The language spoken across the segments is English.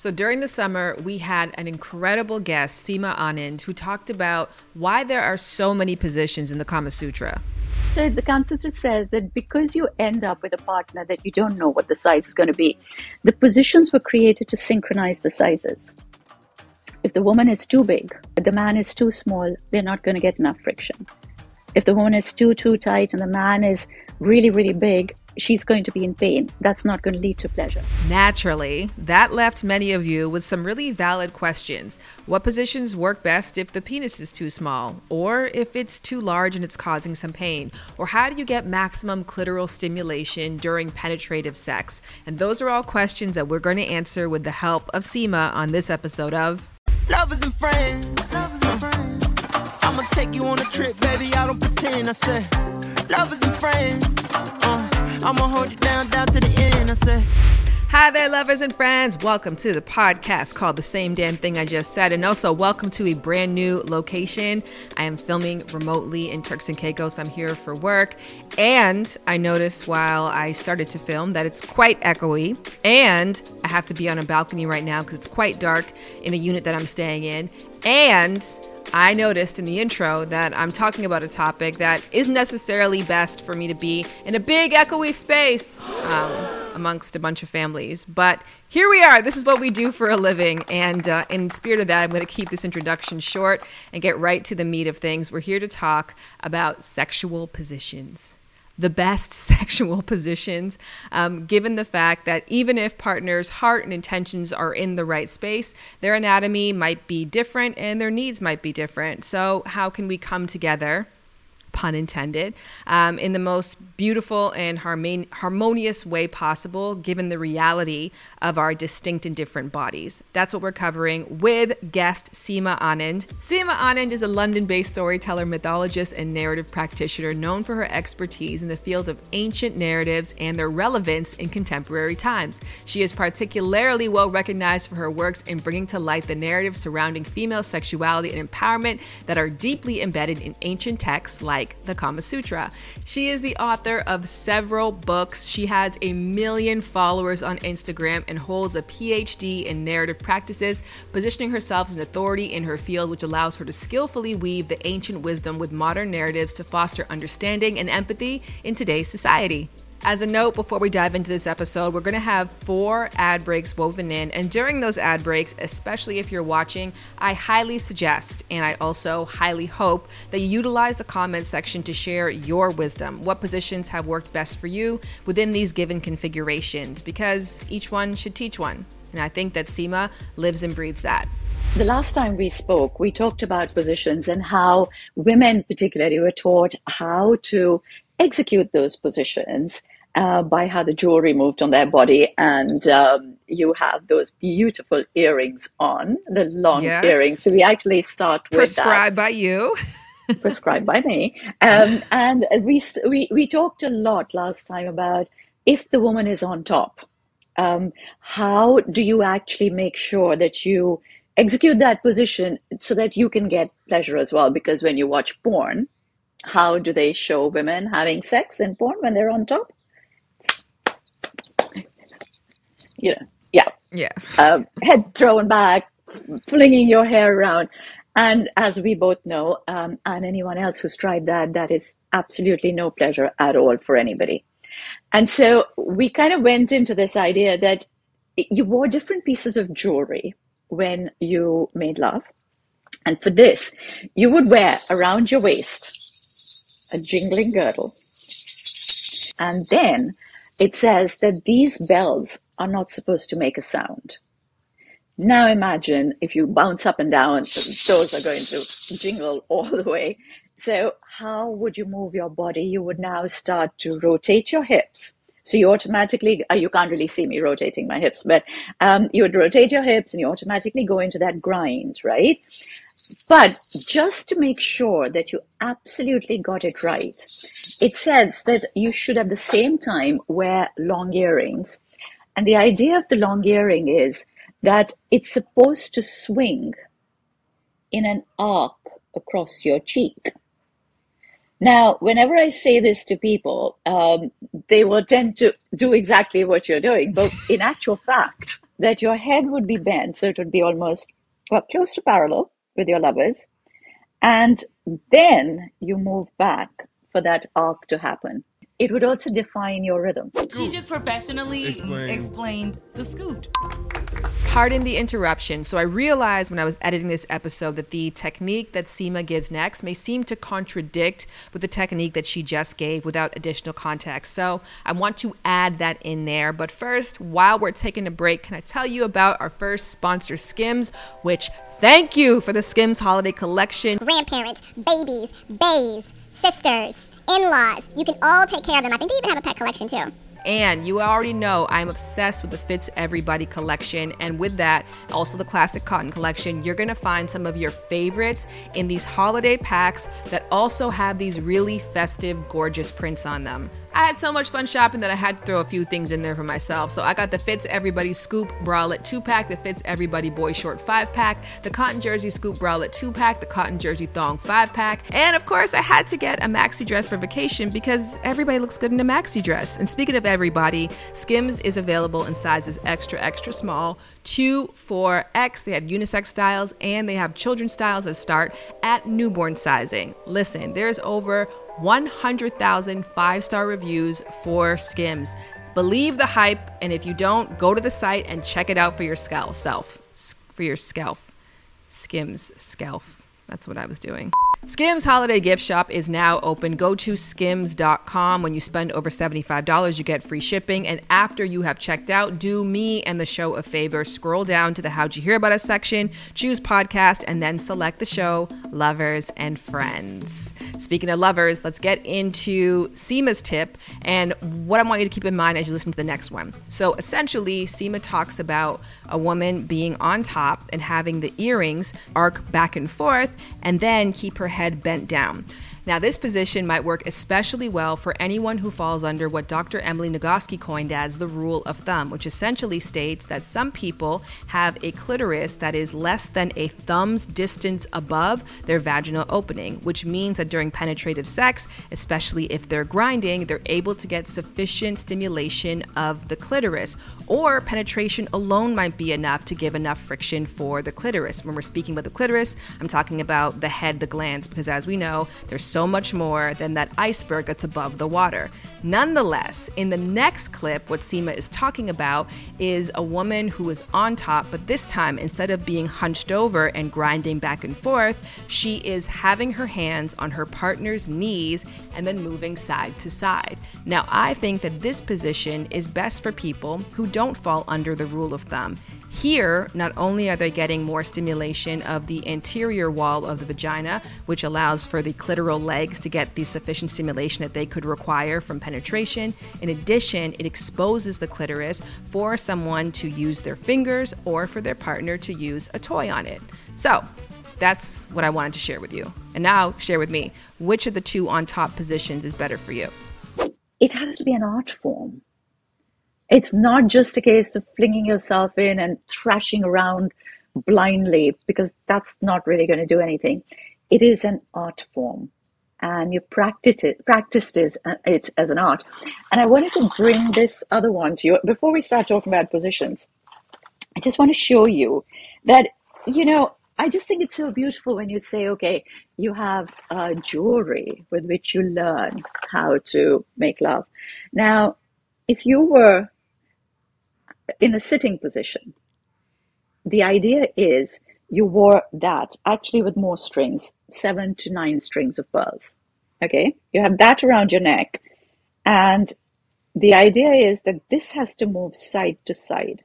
So during the summer, we had an incredible guest, Seema Anand, who talked about why there are so many positions in the Kama Sutra. So the Kama Sutra says that because you end up with a partner that you don't know what the size is going to be, the positions were created to synchronize the sizes. If the woman is too big, the man is too small, they're not going to get enough friction. If the woman is too too tight and the man is really really big, she's going to be in pain. That's not going to lead to pleasure. Naturally, that left many of you with some really valid questions. What positions work best if the penis is too small, or if it's too large and it's causing some pain? Or how do you get maximum clitoral stimulation during penetrative sex? And those are all questions that we're going to answer with the help of Seema on this episode of Lovers and friends. Lovers and friends. I'ma take you on a trip, baby. I don't pretend. I said, lovers and friends. Uh, I'ma hold you down, down to the end. I said. Hi there, lovers and friends. Welcome to the podcast called The Same Damn Thing I Just Said. And also, welcome to a brand new location. I am filming remotely in Turks and Caicos. I'm here for work. And I noticed while I started to film that it's quite echoey. And I have to be on a balcony right now because it's quite dark in the unit that I'm staying in. And I noticed in the intro that I'm talking about a topic that isn't necessarily best for me to be in a big echoey space um, amongst a bunch of families. But here we are. This is what we do for a living. And uh, in spirit of that, I'm going to keep this introduction short and get right to the meat of things. We're here to talk about sexual positions the best sexual positions, um, given the fact that even if partners' heart and intentions are in the right space, their anatomy might be different and their needs might be different. So, how can we come together? Pun intended, um, in the most beautiful and harmon- harmonious way possible, given the reality of our distinct and different bodies. That's what we're covering with guest Seema Anand. Seema Anand is a London based storyteller, mythologist, and narrative practitioner known for her expertise in the field of ancient narratives and their relevance in contemporary times. She is particularly well recognized for her works in bringing to light the narratives surrounding female sexuality and empowerment that are deeply embedded in ancient texts like the Kama Sutra. She is the author of several books. She has a million followers on Instagram and holds a PhD in narrative practices, positioning herself as an authority in her field, which allows her to skillfully weave the ancient wisdom with modern narratives to foster understanding and empathy in today's society. As a note, before we dive into this episode, we're going to have four ad breaks woven in. And during those ad breaks, especially if you're watching, I highly suggest and I also highly hope that you utilize the comment section to share your wisdom. What positions have worked best for you within these given configurations? Because each one should teach one. And I think that Seema lives and breathes that. The last time we spoke, we talked about positions and how women, particularly, were taught how to execute those positions uh, by how the jewelry moved on their body. And um, you have those beautiful earrings on, the long Yes. earrings. So we actually start with that. Prescribed by you. prescribed by me. Um, and we, we we talked a lot last time about if the woman is on top, um, how do you actually make sure that you execute that position so that you can get pleasure as well? Because when you watch porn, how do they show women having sex in porn when they're on top? You know, yeah Yeah. um, head thrown back, flinging your hair around. And as we both know, um, and anyone else who's tried that, that is absolutely no pleasure at all for anybody. And so we kind of went into this idea that you wore different pieces of jewelry when you made love. And for this, you would wear around your waist a jingling girdle. And then it says that these bells are not supposed to make a sound. Now imagine if you bounce up and down, those are going to jingle all the way. So how would you move your body? You would now start to rotate your hips, So you automatically, uh, you can't really see me rotating my hips, but um, you would rotate your hips and you automatically go into that grind, right? But just to make sure that you absolutely got it right, it says that you should at the same time wear long earrings. And the idea of the long earring is that it's supposed to swing in an arc across your cheek. Now, whenever I say this to people, um, they will tend to do exactly what you're doing. But in actual fact, that your head would be bent, so it would be almost well, close to parallel with your lovers. And then you move back for that arc to happen. It would also define your rhythm. She just professionally explained, explained the scoot. Pardon the interruption. So I realized when I was editing this episode that the technique that Seema gives next may seem to contradict with the technique that she just gave without additional context. So I want to add that in there. But first, while we're taking a break, can I tell you about our first sponsor, Skims, which thank you for the Skims holiday collection. Grandparents, babies, bays, sisters, in laws, you can all take care of them. I think they even have a pet collection too. And you already know I'm obsessed with the Fits Everybody collection. And with that, also the Classic Cotton collection, you're gonna find some of your favorites in these holiday packs that also have these really festive, gorgeous prints on them. I had so much fun shopping that I had to throw a few things in there for myself. So I got the Fits Everybody Scoop Bralette 2 pack, the Fits Everybody Boy Short 5 pack, the Cotton Jersey Scoop Bralette 2 pack, the Cotton Jersey Thong 5 pack, and of course, I had to get a maxi dress for vacation because everybody looks good in a maxi dress. And speaking of everybody, Skims is available in sizes extra, extra small, 2, 4X. They have unisex styles and they have children's styles that start at newborn sizing. Listen, there's over 100,000 five star reviews for Skims. Believe the hype, and if you don't, go to the site and check it out for your scalp. Self, for your scalp. Skims, scalp. That's what I was doing. Skims Holiday Gift Shop is now open. Go to skims.com. When you spend over $75, you get free shipping. And after you have checked out, do me and the show a favor. Scroll down to the How'd You Hear About Us section, choose podcast, and then select the show Lovers and Friends. Speaking of lovers, let's get into Seema's tip and what I want you to keep in mind as you listen to the next one. So essentially, Seema talks about a woman being on top and having the earrings arc back and forth and then keep her head bent down. Now, this position might work especially well for anyone who falls under what Dr. Emily Nagoski coined as the rule of thumb, which essentially states that some people have a clitoris that is less than a thumb's distance above their vaginal opening, which means that during penetrative sex, especially if they're grinding, they're able to get sufficient stimulation of the clitoris, or penetration alone might be enough to give enough friction for the clitoris. When we're speaking about the clitoris, I'm talking about the head, the glans, because as we know, there's so much more than that iceberg that's above the water. Nonetheless, in the next clip, what Seema is talking about is a woman who is on top, but this time, instead of being hunched over and grinding back and forth, she is having her hands on her partner's knees and then moving side to side. Now, I think that this position is best for people who don't fall under the rule of thumb. Here, not only are they getting more stimulation of the anterior wall of the vagina, which allows for the clitoral legs to get the sufficient stimulation that they could require from penetration, in addition, it exposes the clitoris for someone to use their fingers or for their partner to use a toy on it. So, that's what I wanted to share with you. And now, share with me which of the two on top positions is better for you? It has to be an art form. It's not just a case of flinging yourself in and thrashing around blindly because that's not really going to do anything. It is an art form and you practice it, practiced it, uh, it as an art. And I wanted to bring this other one to you before we start talking about positions. I just want to show you that, you know, I just think it's so beautiful when you say, okay, you have uh, jewelry with which you learn how to make love. Now, if you were in a sitting position. The idea is you wore that actually with more strings, seven to nine strings of pearls. Okay, you have that around your neck, and the idea is that this has to move side to side.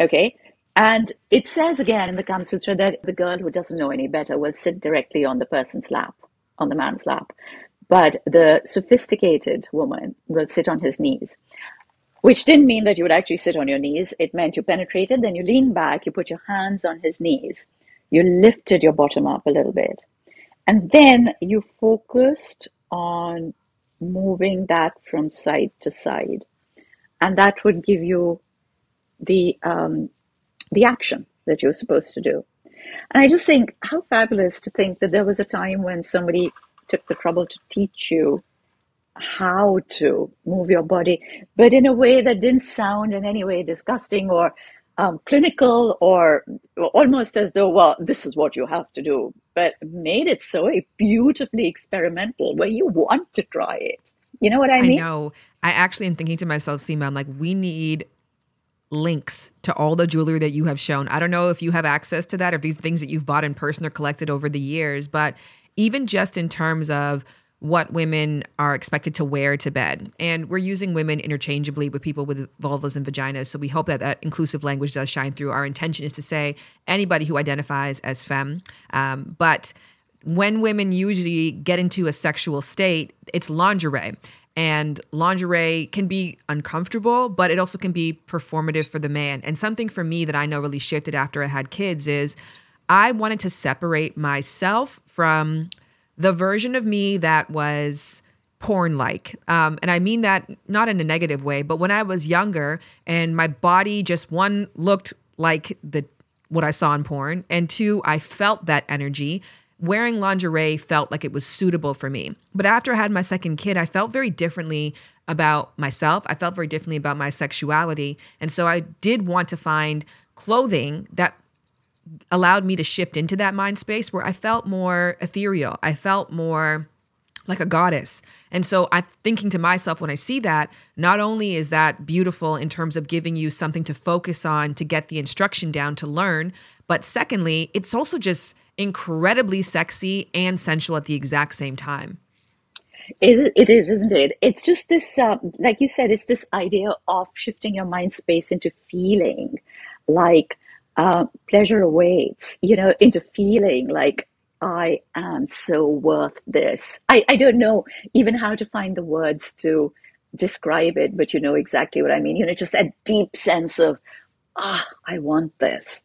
Okay, and it says again in the Kama Sutra that the girl who doesn't know any better will sit directly on the person's lap, on the man's lap. but the sophisticated woman will sit on his knees which didn't mean that you would actually sit on your knees. It meant you penetrated, then you lean back, you put your hands on his knees, you lifted your bottom up a little bit, and then you focused on moving that from side to side, and that would give you the um, the action that you're supposed to do. And I just think how fabulous to think that there was a time when somebody took the trouble to teach you how to move your body, but in a way that didn't sound in any way disgusting or um, clinical or almost as though, well, this is what you have to do, but made it so beautifully experimental where you want to try it. You know what I mean? I know. I actually am thinking to myself, Seema, I'm like, we need links to all the jewelry that you have shown. I don't know if you have access to that, or if these things that you've bought in person or collected over the years, but even just in terms of what women are expected to wear to bed. And we're using women interchangeably with people with vulvas and vaginas. So we hope that that inclusive language does shine through. Our intention is to say anybody who identifies as femme. Um, but when women usually get into a sexual state, it's lingerie. And lingerie can be uncomfortable, but it also can be performative for the man. And something for me that I know really shifted after I had kids is I wanted to separate myself from the version of me that was porn like. Um, and I mean that not in a negative way, but when I was younger and my body just one looked like the what I saw in porn, and two, I felt that energy. Wearing lingerie felt like it was suitable for me. But after I had my second kid, I felt very differently about myself. I felt very differently about my sexuality. And so I did want to find clothing that allowed me to shift into that mind space where I felt more ethereal. I felt more like a goddess. And so I'm thinking to myself when I see that, not only is that beautiful in terms of giving you something to focus on to get the instruction down to learn, but secondly, it's also just incredibly sexy and sensual at the exact same time. It, it is, isn't it? It's just this, uh, like you said, it's this idea of shifting your mind space into feeling like uh, pleasure awaits, you know, into feeling like I am so worth this. I, I don't know even how to find the words to describe it, but you know exactly what I mean. You know, just a deep sense of, ah, I want this.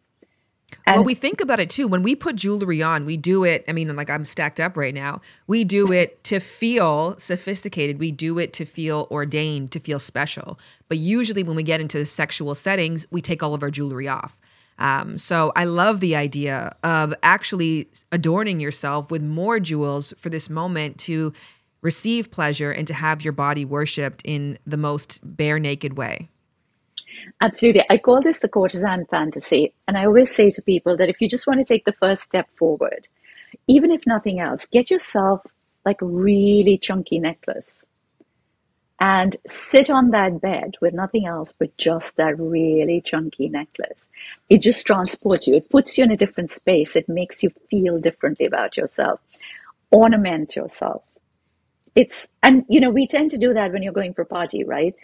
And well, we think about it too. When we put jewelry on, we do it. I mean, like I'm stacked up right now. We do it to feel sophisticated. We do it to feel ordained, to feel special. But usually, when we get into sexual settings, we take all of our jewelry off. Um, so I love the idea of actually adorning yourself with more jewels for this moment to receive pleasure and to have your body worshipped in the most bare naked way. Absolutely. I call this the courtesan fantasy. And I always say to people that if you just want to take the first step forward, even if nothing else, get yourself like a really chunky necklace and sit on that bed with nothing else but just that really chunky necklace. It just transports you. It puts you in a different space. It makes you feel differently about yourself. Ornament yourself. It's, and you know, we tend to do that when you're going for a party, right?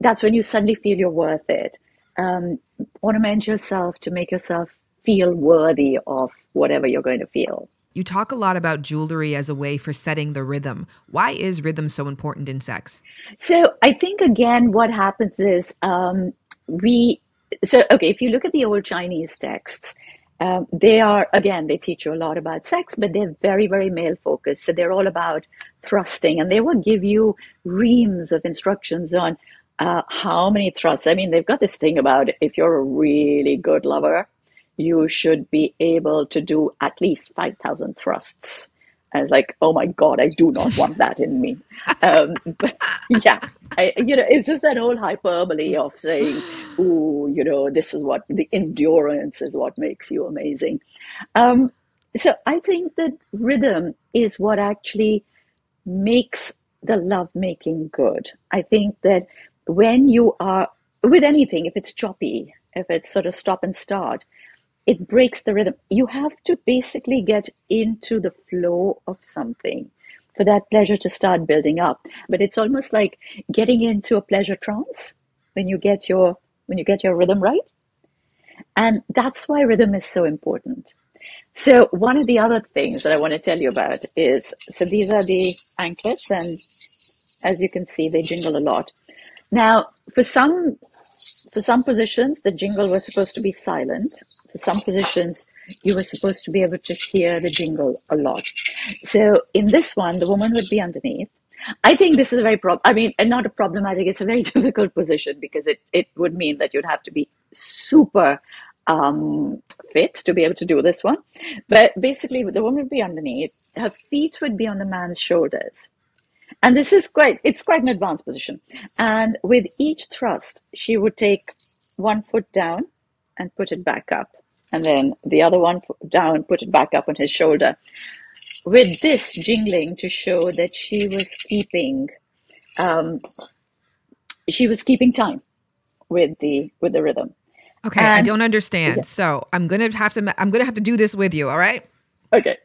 That's when you suddenly feel you're worth it. Um, ornament yourself to make yourself feel worthy of whatever you're going to feel. You talk a lot about jewelry as a way for setting the rhythm. Why is rhythm so important in sex? So I think again, what happens is um, we. So okay, if you look at the old Chinese texts, um, they are again they teach you a lot about sex, but they're very very male focused. So they're all about thrusting, and they will give you reams of instructions on uh, how many thrusts. I mean, they've got this thing about if you're a really good lover, you should be able to do at least 5,000 thrusts. And it's like, oh my God, I do not want that in me. Um, but yeah, I, you know, it's just that whole hyperbole of saying, oh, you know, this is what the endurance is what makes you amazing. Um, so I think that rhythm is what actually makes the love making good. I think that when you are with anything, if it's choppy, if it's sort of stop and start, it breaks the rhythm. You have to basically get into the flow of something for that pleasure to start building up. But it's almost like getting into a pleasure trance when you get your when you get your rhythm right. And that's why rhythm is so important. So one of the other things that I want to tell you about is so these are the anklets, and as you can see, they jingle a lot. Now, for some for some positions, the jingle was supposed to be silent. For some positions, you were supposed to be able to hear the jingle a lot. So in this one, the woman would be underneath. I think this is a very prob. I mean, not a problematic. It's a very difficult position because it it would mean that you'd have to be super um, fit to be able to do this one. But basically, the woman would be underneath. Her feet would be on the man's shoulders. And this is quite, it's quite an advanced position. And with each thrust, she would take one foot down and put it back up. And then the other one down, put it back up on his shoulder. With this jingling to show that she was keeping, um, she was keeping time with the with the rhythm. Okay, and, I don't understand. Yeah. So I'm gonna have to I'm gonna have to do this with you. All right. Okay.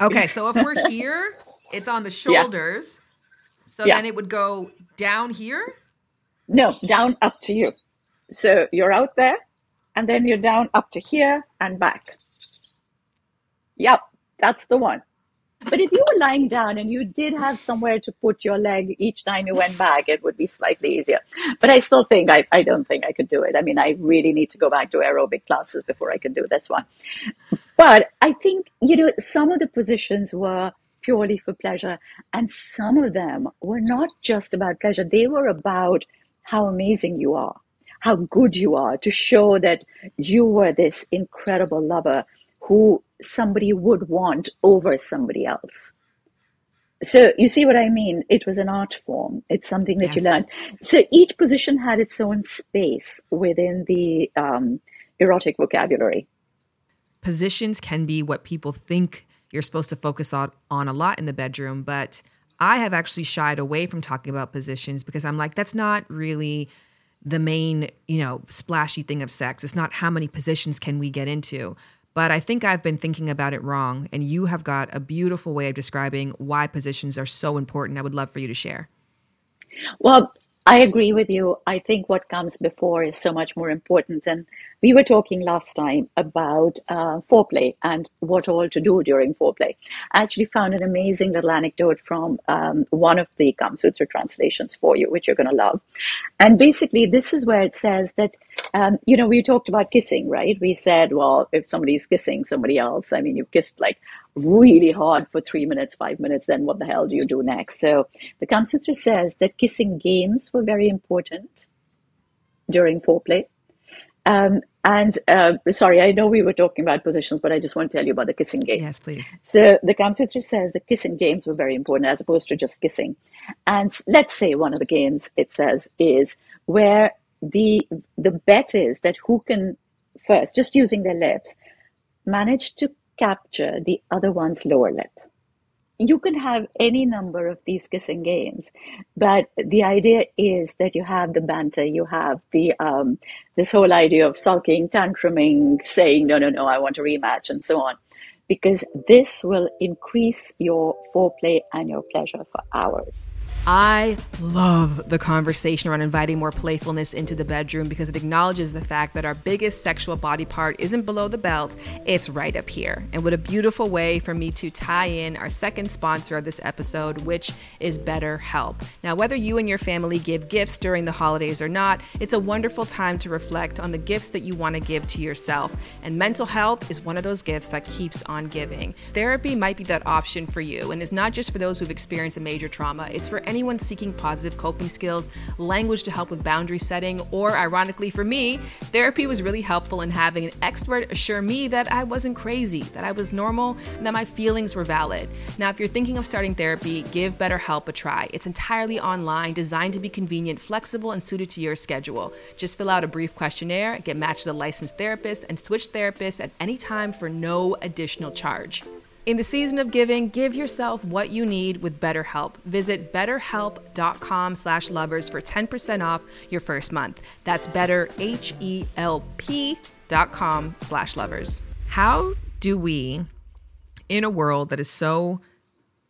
Okay, so if we're here, it's on the shoulders. Yeah. So yeah. then it would go down here? No, down up to you. So you're out there, and then you're down up to here and back. Yep, that's the one. But if you were lying down and you did have somewhere to put your leg each time you went back, it would be slightly easier. But I still think I, I don't think I could do it. I mean, I really need to go back to aerobic classes before I can do this one. But I think, you know, some of the positions were purely for pleasure, and some of them were not just about pleasure, they were about how amazing you are, how good you are, to show that you were this incredible lover who somebody would want over somebody else. So you see what I mean? It was an art form. It's something that yes. you learn. So each position had its own space within the um, erotic vocabulary positions can be what people think you're supposed to focus on, on a lot in the bedroom, but I have actually shied away from talking about positions because I'm like, that's not really the main, you know, splashy thing of sex. It's not how many positions can we get into. But I think I've been thinking about it wrong, and you have got a beautiful way of describing why positions are so important. I would love for you to share. Well, I agree with you. I think what comes before is so much more important. And we were talking last time about uh, foreplay and what all to do during foreplay. I actually found an amazing little anecdote from um, one of the Kama Sutra translations for you, which you're going to love. And basically, this is where it says that, um, you know, we talked about kissing, right? We said, well, if somebody's kissing somebody else, I mean, you've kissed like really hard for three minutes, five minutes, then what the hell do you do next? So the Kama Sutra says that kissing games were very important during foreplay. Um, and uh, sorry, I know we were talking about positions, but I just want to tell you about the kissing games. Yes, please. So the Kama Sutra says the kissing games were very important as opposed to just kissing. And let's say one of the games it says is where the the bet is that who can first, just using their lips, manage to capture the other one's lower lip. You can have any number of these kissing games, but the idea is that you have the banter, you have the um, this whole idea of sulking, tantruming, saying no, no, no, I want a rematch, and so on, because this will increase your foreplay and your pleasure for hours. I love the conversation around inviting more playfulness into the bedroom because it acknowledges the fact that our biggest sexual body part isn't below the belt, it's right up here. And what a beautiful way for me to tie in our second sponsor of this episode, which is BetterHelp. Now, whether you and your family give gifts during the holidays or not, it's a wonderful time to reflect on the gifts that you want to give to yourself. And mental health is one of those gifts that keeps on giving. Therapy might be that option for you, and it's not just for those who've experienced a major trauma, it's for anyone seeking positive coping skills, language to help with boundary setting, or ironically for me, therapy was really helpful in having an expert assure me that I wasn't crazy, that I was normal, and that my feelings were valid. Now, if you're thinking of starting therapy, give BetterHelp a try. It's entirely online, designed to be convenient, flexible, and suited to your schedule. Just fill out a brief questionnaire, get matched with a licensed therapist, and switch therapists at any time for no additional charge. In the season of giving, give yourself what you need with BetterHelp. Visit betterhelp.com slash lovers for 10% off your first month. That's better, H-E-L-P dot com slash lovers. How do we, in a world that is so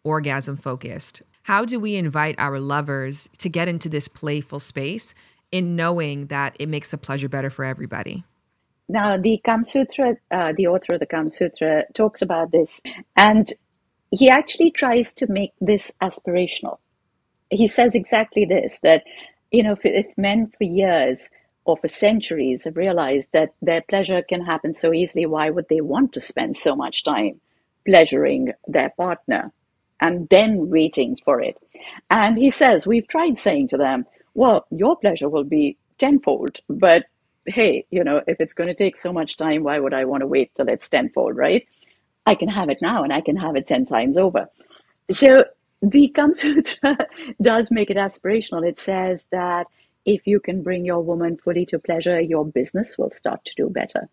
orgasm focused, how do we invite our lovers to get into this playful space in knowing that it makes the pleasure better for everybody? Now, the Kama Sutra, uh, the author of the Kama Sutra talks about this. And he actually tries to make this aspirational. He says exactly this that, you know, if, if men for years or for centuries have realized that their pleasure can happen so easily, why would they want to spend so much time pleasuring their partner and then waiting for it? And he says, We've tried saying to them, well, your pleasure will be tenfold, but hey, you know, if it's going to take so much time, why would I want to wait till it's tenfold, right? I can have it now and I can have it 10 times over. So the Kama Sutra does make it aspirational. It says that if you can bring your woman fully to pleasure, your business will start to do better.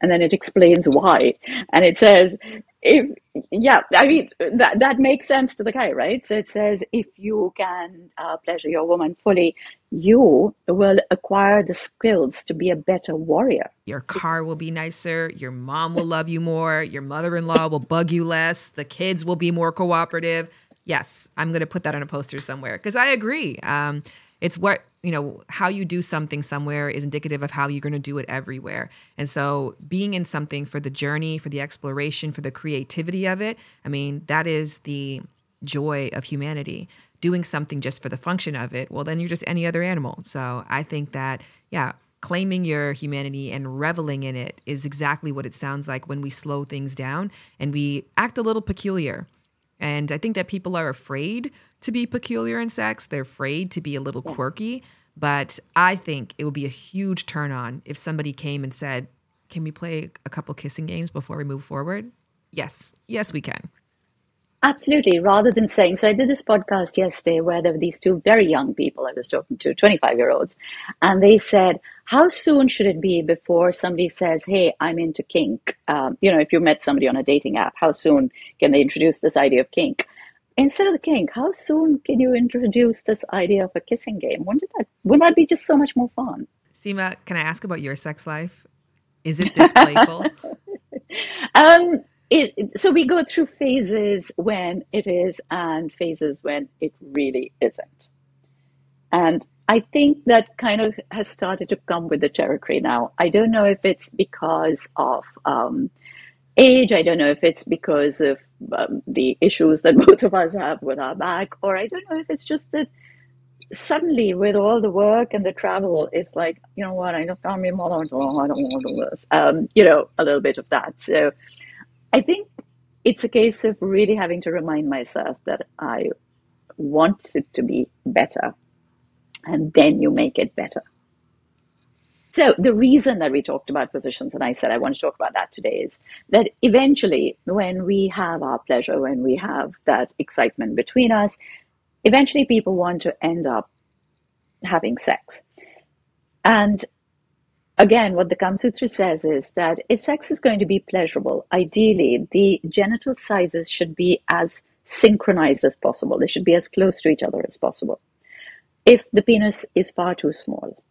And then it explains why. And it says, if, yeah, I mean, that, that makes sense to the guy, right? So it says, if you can uh, pleasure your woman fully, you will acquire the skills to be a better warrior. Your car will be nicer. Your mom will love you more. Your mother in law will bug you less. The kids will be more cooperative. Yes, I'm going to put that on a poster somewhere because I agree. Um, it's what you know how you do something somewhere is indicative of how you're going to do it everywhere. And so being in something for the journey for the exploration for the creativity of it i mean that is the joy of humanity. Doing something just for the function of it well then you're just any other animal. So i think that yeah claiming your humanity and reveling in it is exactly what it sounds like when we slow things down and we act a little peculiar and I think that people are afraid to be peculiar in sex. They're afraid to be a little quirky. But I think it would be a huge turn on if somebody came and said, Can we play a couple kissing games before we move forward? Yes. Yes, we can. Absolutely. Rather than saying, so I did this podcast yesterday where there were these two very young people I was talking to, 25 year olds, and they said, How soon should it be before somebody says, Hey, I'm into kink? Um, you know, if you met somebody on a dating app, how soon can they introduce this idea of kink? Instead of the kink, how soon can you introduce this idea of a kissing game? Wouldn't that, wouldn't that be just so much more fun? Seema, can I ask about your sex life? Is it this playful? um, it, so we go through phases when it is and phases when it really isn't. And I think that kind of has started to come with the territory now. I don't know if it's because of um, age. I don't know if it's because of um, the issues that both of us have with our back, or I don't know if it's just that suddenly with all the work and the travel, it's like, you know what, I don't, I don't want to do this. Um, you know, a little bit of that. So I think it's a case of really having to remind myself that I want it to be better, and then you make it better. So the reason that we talked about positions, and I said I want to talk about that today, is that eventually, when we have our pleasure, when we have that excitement between us, eventually people want to end up having sex. And Again, what the Kama Sutra says is that if sex is going to be pleasurable, ideally the genital sizes should be as synchronized as possible. They should be as close to each other as possible. If the penis is far too small,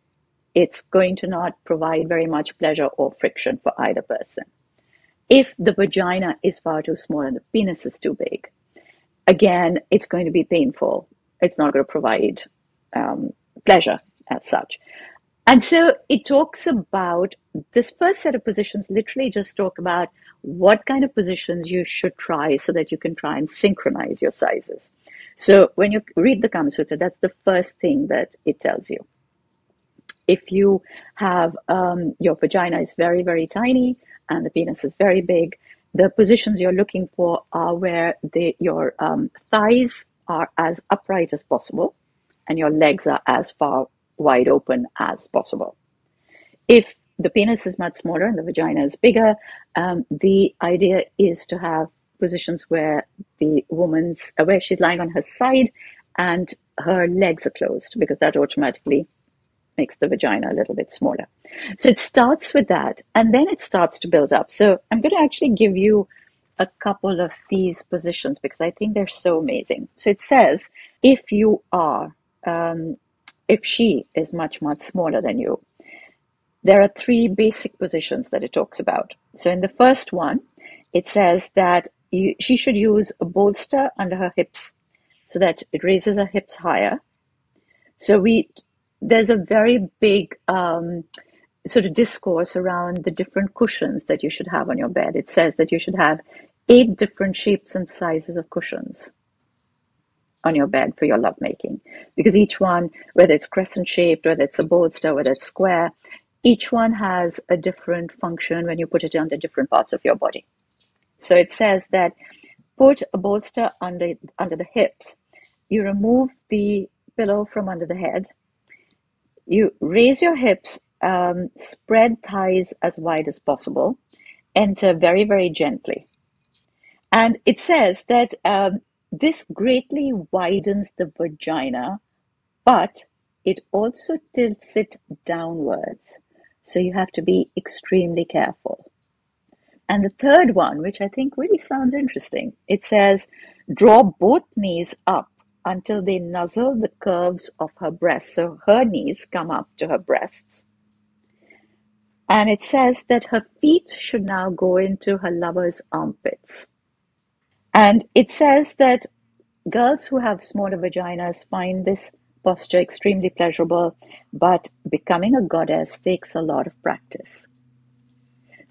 it's going to not provide very much pleasure or friction for either person. If the vagina is far too small and the penis is too big, again, it's going to be painful. It's not going to provide um, pleasure as such. And so it talks about this first set of positions, literally just talk about what kind of positions you should try so that you can try and synchronize your sizes. So when you read the Kama Sutra, that's the first thing that it tells you. If you have um, your vagina is very, very tiny and the penis is very big, the positions you're looking for are where your um, thighs are as upright as possible and your legs are as far wide open as possible. If the penis is much smaller and the vagina is bigger, um, the idea is to have positions where the woman's uh, where she's lying on her side and her legs are closed because that automatically makes the vagina a little bit smaller. So it starts with that and then it starts to build up. So I'm going to actually give you a couple of these positions because I think they're so amazing. So it says if you are um, if she is much, much smaller than you. There are three basic positions that it talks about. So in the first one, it says that you, she should use a bolster under her hips so that it raises her hips higher. So we there's a very big um, sort of discourse around the different cushions that you should have on your bed. It says that you should have eight different shapes and sizes of cushions on your bed for your lovemaking. Because each one, whether it's crescent shaped, whether it's a bolster, whether it's square, each one has a different function when you put it under different parts of your body. So it says that put a bolster under under the hips. You remove the pillow from under the head. You raise your hips, um, spread thighs as wide as possible, enter very, very gently. And it says that um, this greatly widens the vagina, but it also tilts it downwards. So you have to be extremely careful. And the third one, which I think really sounds interesting, it says, draw both knees up until they nuzzle the curves of her breasts. So her knees come up to her breasts. And it says that her feet should now go into her lover's armpits. And it says that girls who have smaller vaginas find this posture extremely pleasurable, but becoming a goddess takes a lot of practice.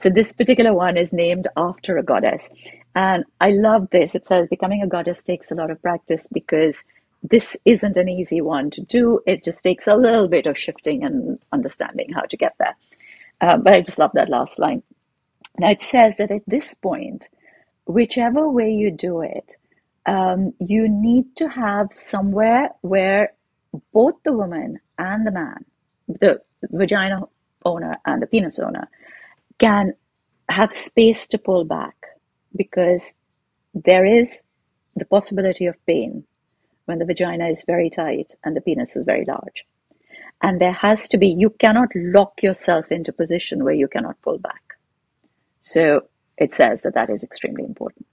So this particular one is named after a goddess. And I love this. It says becoming a goddess takes a lot of practice because this isn't an easy one to do. It just takes a little bit of shifting and understanding how to get there. Uh, but I just love that last line. Now it says that at this point, whichever way you do it, um, you need to have somewhere where both the woman and the man, the vagina owner and the penis owner, can have space to pull back because there is the possibility of pain when the vagina is very tight and the penis is very large. And there has to be, you cannot lock yourself into a position where you cannot pull back. So it says that that is extremely important.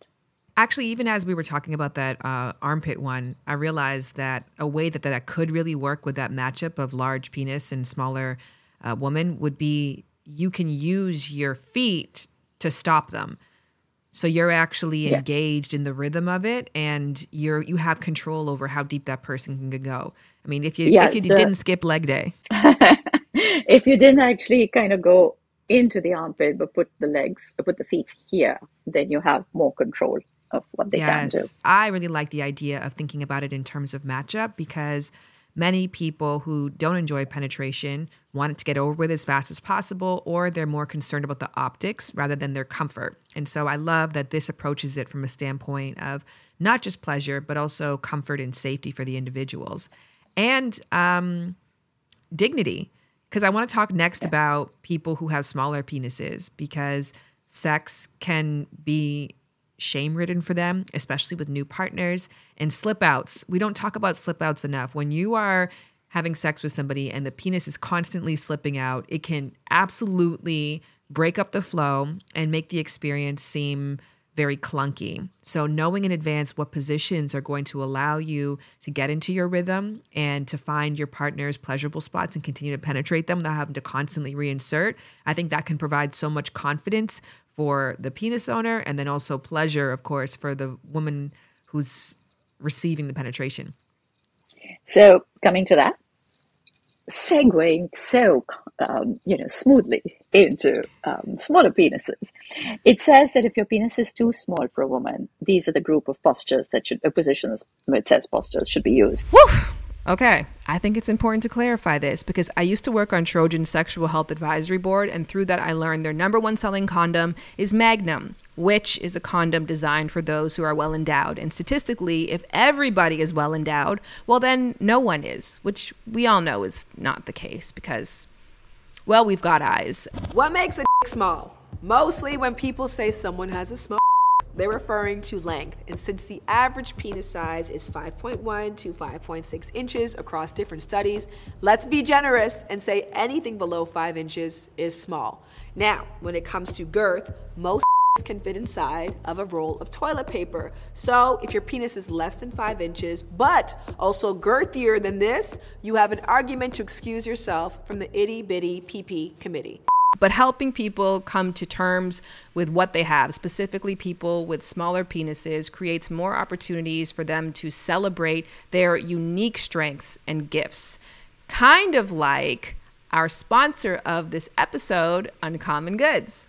Actually, even as we were talking about that uh, armpit one, I realized that a way that that could really work with that matchup of large penis and smaller uh, woman would be you can use your feet to stop them. So you're actually yeah. engaged in the rhythm of it, and you're you have control over how deep that person can go. I mean, if you yeah, if you so, didn't skip leg day, if you didn't actually kind of go into the armpit but put the legs, put the feet here, then you have more control of what they yes, can do. I really like the idea of thinking about it in terms of matchup because many people who don't enjoy penetration want it to get over with as fast as possible, or they're more concerned about the optics rather than their comfort. And so I love that this approaches it from a standpoint of not just pleasure, but also comfort and safety for the individuals and um, dignity. Because I want to talk next yeah. about people who have smaller penises because sex can be shame ridden for them, especially with new partners and slip outs. We don't talk about slip outs enough. When you are having sex with somebody and the penis is constantly slipping out, it can absolutely break up the flow and make the experience seem very clunky. So, knowing in advance what positions are going to allow you to get into your rhythm and to find your partner's pleasurable spots and continue to penetrate them without having to constantly reinsert, I think that can provide so much confidence for the penis owner and then also pleasure, of course, for the woman who's receiving the penetration. So, coming to that, segueing so um, you know smoothly into um, smaller penises. It says that if your penis is too small for a woman, these are the group of postures that should uh, positions. It says postures should be used. Woo! Okay, I think it's important to clarify this because I used to work on Trojan Sexual Health Advisory Board, and through that, I learned their number one selling condom is Magnum, which is a condom designed for those who are well endowed. And statistically, if everybody is well endowed, well, then no one is, which we all know is not the case because, well, we've got eyes. What makes a small? Mostly when people say someone has a small they're referring to length, and since the average penis size is 5.1 to 5.6 inches across different studies, let's be generous and say anything below 5 inches is small. Now, when it comes to girth, most can fit inside of a roll of toilet paper. So, if your penis is less than 5 inches, but also girthier than this, you have an argument to excuse yourself from the itty bitty PP committee but helping people come to terms with what they have, specifically people with smaller penises, creates more opportunities for them to celebrate their unique strengths and gifts. Kind of like our sponsor of this episode, Uncommon Goods.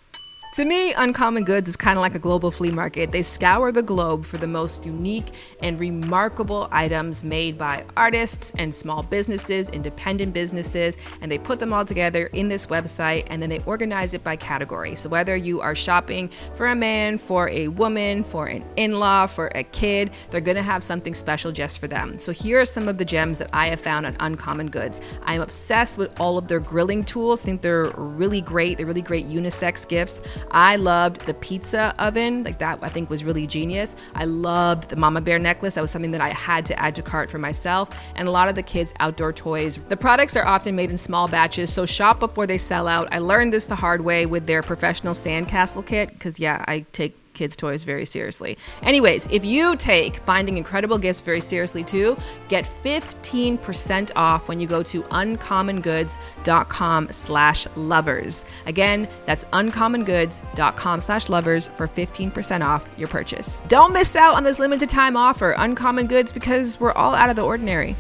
To me, Uncommon Goods is kind of like a global flea market. They scour the globe for the most unique and remarkable items made by artists and small businesses, independent businesses, and they put them all together in this website and then they organize it by category. So whether you are shopping for a man, for a woman, for an in law, for a kid, they're going to have something special just for them. So here are some of the gems that I have found on Uncommon Goods. I am obsessed with all of their grilling tools. I think they're really great. They're really great unisex gifts. I loved the pizza oven, like that I think was really genius. I loved the mama bear necklace. That was something that I had to add to cart for myself. And a lot of the kids' outdoor toys. The products are often made in small batches, so shop before they sell out. I learned this the hard way with their professional sandcastle kit, because yeah, I take kids' toys very seriously. Anyways, if you take finding incredible gifts very seriously too, get 15% off when you go to uncommongoods.com slash lovers. Again, that's uncommongoods.com slash lovers for 15% off your purchase. Don't miss out on this limited time offer, Uncommon Goods, because we're all out of the ordinary.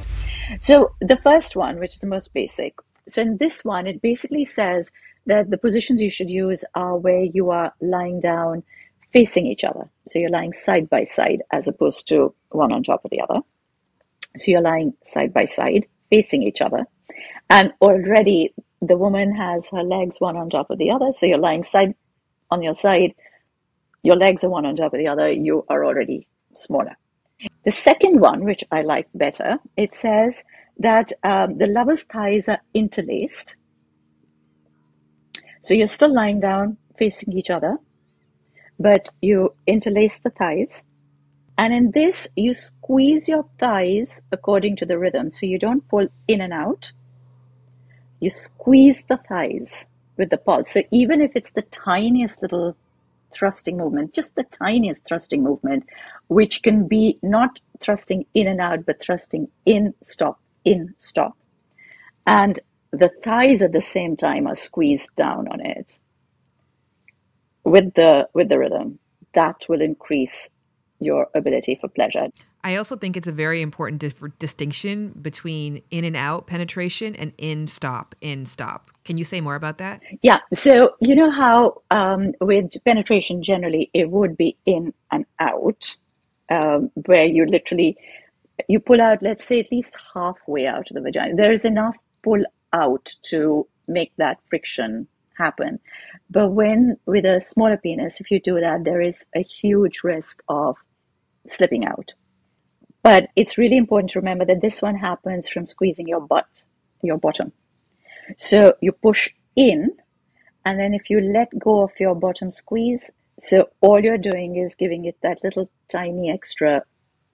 So the first one, which is the most basic. So in this one, it basically says that the positions you should use are where you are lying down facing each other. So you're lying side by side as opposed to one on top of the other. So you're lying side by side, facing each other. And already the woman has her legs one on top of the other. So you're lying side on your side. Your legs are one on top of the other. You are already smaller. The second one, which I like better, it says that um, the lover's thighs are interlaced. So you're still lying down facing each other, but you interlace the thighs. And in this, you squeeze your thighs according to the rhythm. So you don't pull in and out. You squeeze the thighs with the pulse. So even if it's the tiniest little thrusting movement, just the tiniest thrusting movement, which can be not thrusting in and out, but thrusting in, stop, in, stop. And the thighs at the same time are squeezed down on it with the with the rhythm that will increase your ability for pleasure I also think it's a very important dif- distinction between in and out penetration and in stop, in stop. Can you say more about that? Yeah. So, you know how um, with penetration, generally it would be in and out, um, where you literally you pull out, let's say, at least halfway out of the vagina. There is enough pull out to make that friction happen. But when with a smaller penis, if you do that, there is a huge risk of slipping out. But it's really important to remember that this one happens from squeezing your butt, your bottom. So you push in, and then if you let go of your bottom squeeze, so all you're doing is giving it that little tiny extra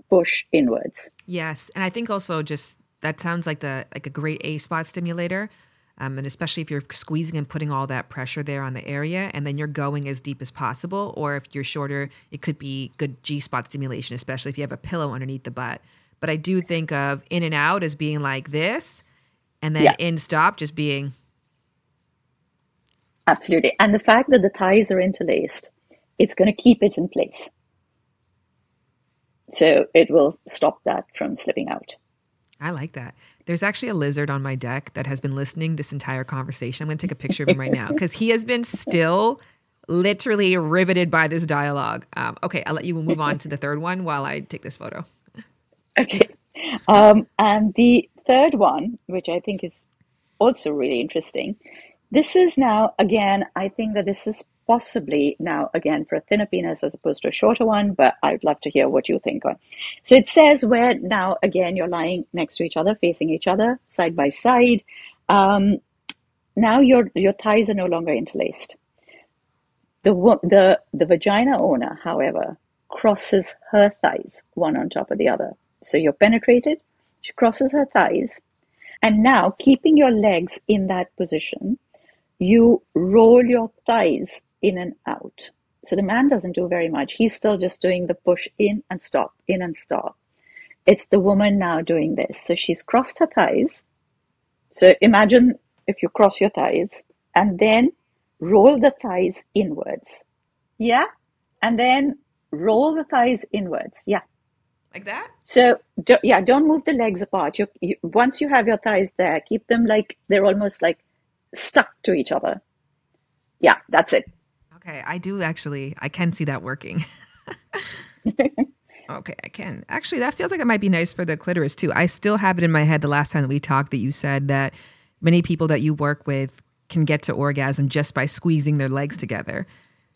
push inwards. Yes, and I think also just that sounds like the like a great A spot stimulator. Um, and especially if you're squeezing and putting all that pressure there on the area, and then you're going as deep as possible. Or if you're shorter, it could be good G spot stimulation, especially if you have a pillow underneath the butt. But I do think of in and out as being like this, and then yeah. in stop just being. Absolutely. And the fact that the thighs are interlaced, it's going to keep it in place. So it will stop that from slipping out. I like that. There's actually a lizard on my deck that has been listening this entire conversation. I'm going to take a picture of him right now because he has been still literally riveted by this dialogue. Um, okay, I'll let you move on to the third one while I take this photo. Okay. Um, and the third one, which I think is also really interesting, this is now, again, I think that this is possibly now again for a thinner penis as opposed to a shorter one, but I'd love to hear what you think on. So it says where now again you're lying next to each other, facing each other, side by side. Um, now your your thighs are no longer interlaced. The the the vagina owner, however, crosses her thighs one on top of the other. So you're penetrated. She crosses her thighs, and now keeping your legs in that position, you roll your thighs in and out. So the man doesn't do very much. He's still just doing the push in and stop, in and stop. It's the woman now doing this. So she's crossed her thighs. So imagine if you cross your thighs and then roll the thighs inwards. Yeah. And then roll the thighs inwards. Yeah. Like that? So, do, yeah, don't move the legs apart. You, you, once you have your thighs there, keep them like they're almost like stuck to each other. Yeah, that's it. Okay, I do actually. I can see that working. okay, I can. Actually, that feels like it might be nice for the clitoris too. I still have it in my head the last time that we talked that you said that many people that you work with can get to orgasm just by squeezing their legs together.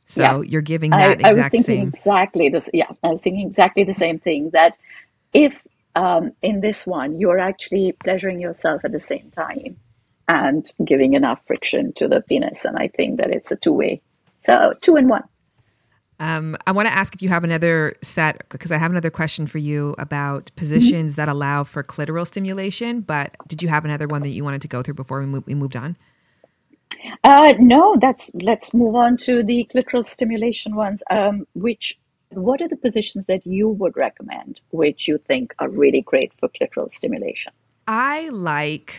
So yeah. you're giving that I, exact I was thinking same. Exactly this. Yeah, I was thinking exactly the same thing. That if um, in this one you're actually pleasuring yourself at the same time and giving enough friction to the penis, and I think that it's a two way. So two in one. Um, I want to ask if you have another set because I have another question for you about positions mm-hmm. that allow for clitoral stimulation. But did you have another one that you wanted to go through before we, move, we moved on? Uh, no, that's let's move on to the clitoral stimulation ones. Um, which what are the positions that you would recommend, which you think are really great for clitoral stimulation? I like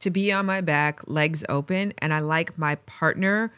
to be on my back, legs open, and I like my partner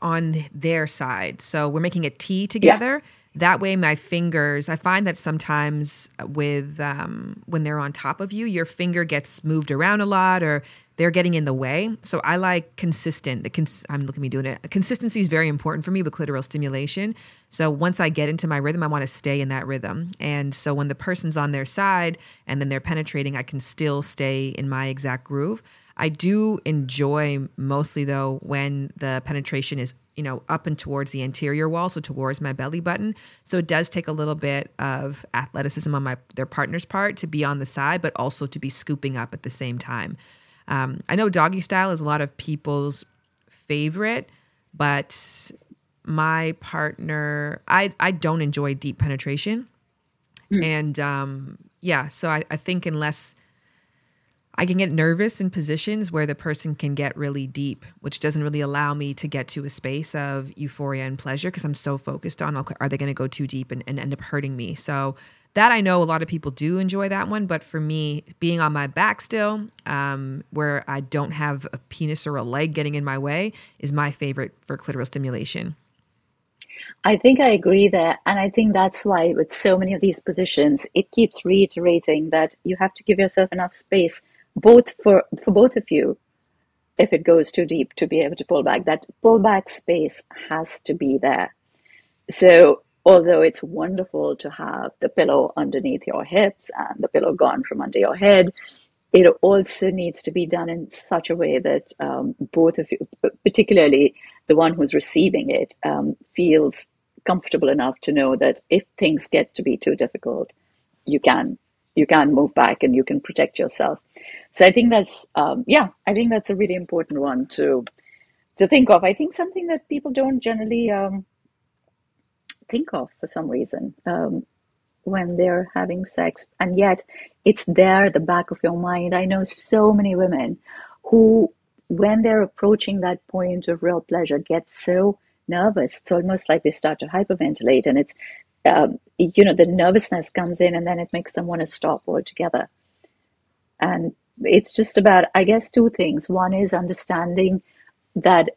on their side. So we're making a T together. Yeah. That way, my fingers. I find that sometimes with um, when they're on top of you, your finger gets moved around a lot, or they're getting in the way. So I like consistent. The cons- I'm looking at me doing it. Consistency is very important for me with clitoral stimulation. So once I get into my rhythm, I want to stay in that rhythm. And so when the person's on their side and then they're penetrating, I can still stay in my exact groove. I do enjoy mostly though when the penetration is you know up and towards the anterior wall, so towards my belly button. So it does take a little bit of athleticism on my their partner's part to be on the side, but also to be scooping up at the same time. Um, I know doggy style is a lot of people's favorite, but my partner, I I don't enjoy deep penetration, mm. and um, yeah, so I, I think unless I can get nervous in positions where the person can get really deep, which doesn't really allow me to get to a space of euphoria and pleasure because I'm so focused on are they going to go too deep and, and end up hurting me. So that I know a lot of people do enjoy that one, but for me, being on my back still, um, where I don't have a penis or a leg getting in my way, is my favorite for clitoral stimulation. I think I agree there. And I think that's why, with so many of these positions, it keeps reiterating that you have to give yourself enough space, both for, for both of you, if it goes too deep, to be able to pull back. That pull back space has to be there. So although it's wonderful to have the pillow underneath your hips and the pillow gone from under your head, it also needs to be done in such a way that um, both of you, particularly the one who's receiving it, um, feels comfortable enough to know that if things get to be too difficult, you can you can move back and you can protect yourself. So I think that's um, yeah, I think that's a really important one to to think of. I think something that people don't generally um, think of for some reason um, when they're having sex, and yet it's there at the back of your mind. I know so many women who, when they're approaching that point of real pleasure, get so nervous. It's almost like they start to hyperventilate, and it's um, you know the nervousness comes in, and then it makes them want to stop altogether. And it's just about, I guess, two things. One is understanding that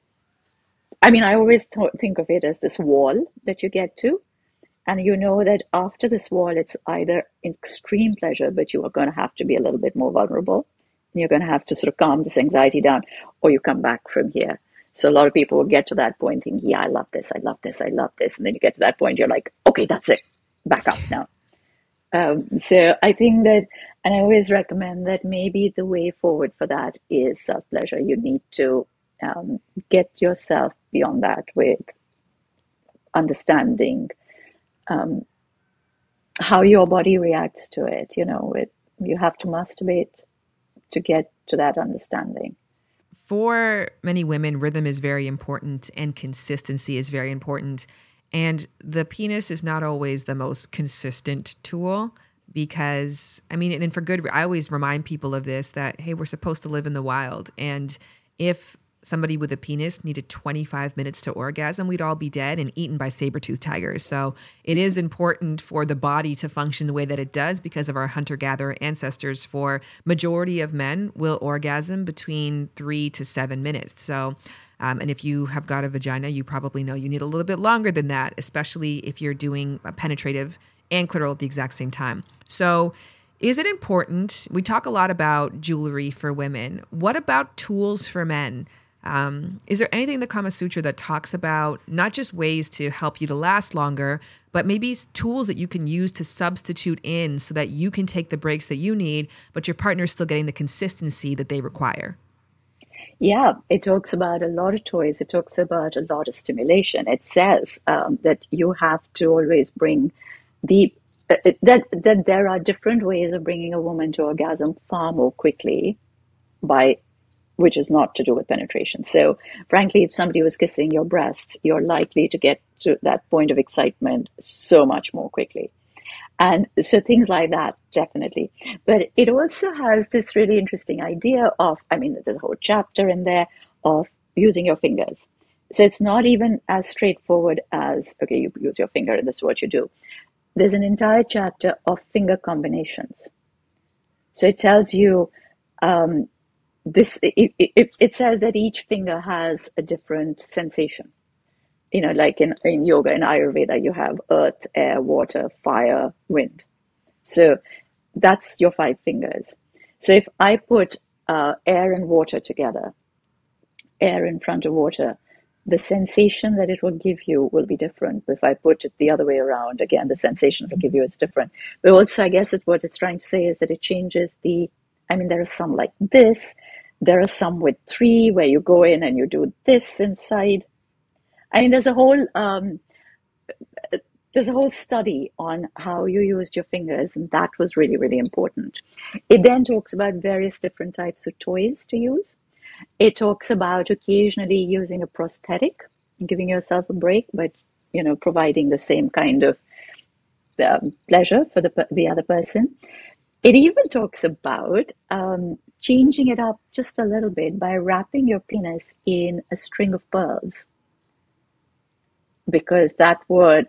I mean, I always th- think of it as this wall that you get to. And you know that after this wall, it's either extreme pleasure, but you are going to have to be a little bit more vulnerable. And you're going to have to sort of calm this anxiety down, or you come back from here. So a lot of people will get to that point thinking, yeah, I love this, I love this, I love this. And then you get to that point, you're like, okay, that's it, back up now. Um, so I think that, and I always recommend that maybe the way forward for that is self pleasure. You need to um, get yourself beyond that with understanding um, how your body reacts to it. You know, it, you have to masturbate to get to that understanding. For many women, rhythm is very important and consistency is very important. And the penis is not always the most consistent tool because, I mean, and for good, I always remind people of this that, hey, we're supposed to live in the wild. And if somebody with a penis needed 25 minutes to orgasm, we'd all be dead and eaten by saber-toothed tigers. So it is important for the body to function the way that it does because of our hunter-gatherer ancestors. For majority of men will orgasm between three to seven minutes. So um, and if you have got a vagina, you probably know you need a little bit longer than that, especially if you're doing a penetrative and clitoral at the exact same time. So is it important? We talk a lot about jewelry for women. What about tools for men? Um, is there anything in the Kama Sutra that talks about not just ways to help you to last longer, but maybe tools that you can use to substitute in so that you can take the breaks that you need, but your partner is still getting the consistency that they require? Yeah, it talks about a lot of toys. It talks about a lot of stimulation. It says um, that you have to always bring the uh, that that there are different ways of bringing a woman to orgasm far more quickly by which is not to do with penetration. So, frankly, if somebody was kissing your breasts, you're likely to get to that point of excitement so much more quickly. And so things like that, definitely. But it also has this really interesting idea of, I mean, there's a whole chapter in there of using your fingers. So it's not even as straightforward as, okay, you use your finger and that's what you do. There's an entire chapter of finger combinations. So it tells you um, this, it, it, it says that each finger has a different sensation you know, like in, in yoga and Ayurveda, you have earth, air, water, fire, wind. So that's your five fingers. So if I put uh, air and water together, air in front of water, the sensation that it will give you will be different. If I put it the other way around, again, the sensation it will give you is different. But also, I guess it, what it's trying to say is that it changes the, I mean, there are some like this, there are some with three where you go in and you do this inside I mean, there's a whole um, there's a whole study on how you used your fingers, and that was really really important. It then talks about various different types of toys to use. It talks about occasionally using a prosthetic, giving yourself a break, but you know, providing the same kind of um, pleasure for the the other person. It even talks about um, changing it up just a little bit by wrapping your penis in a string of pearls because that would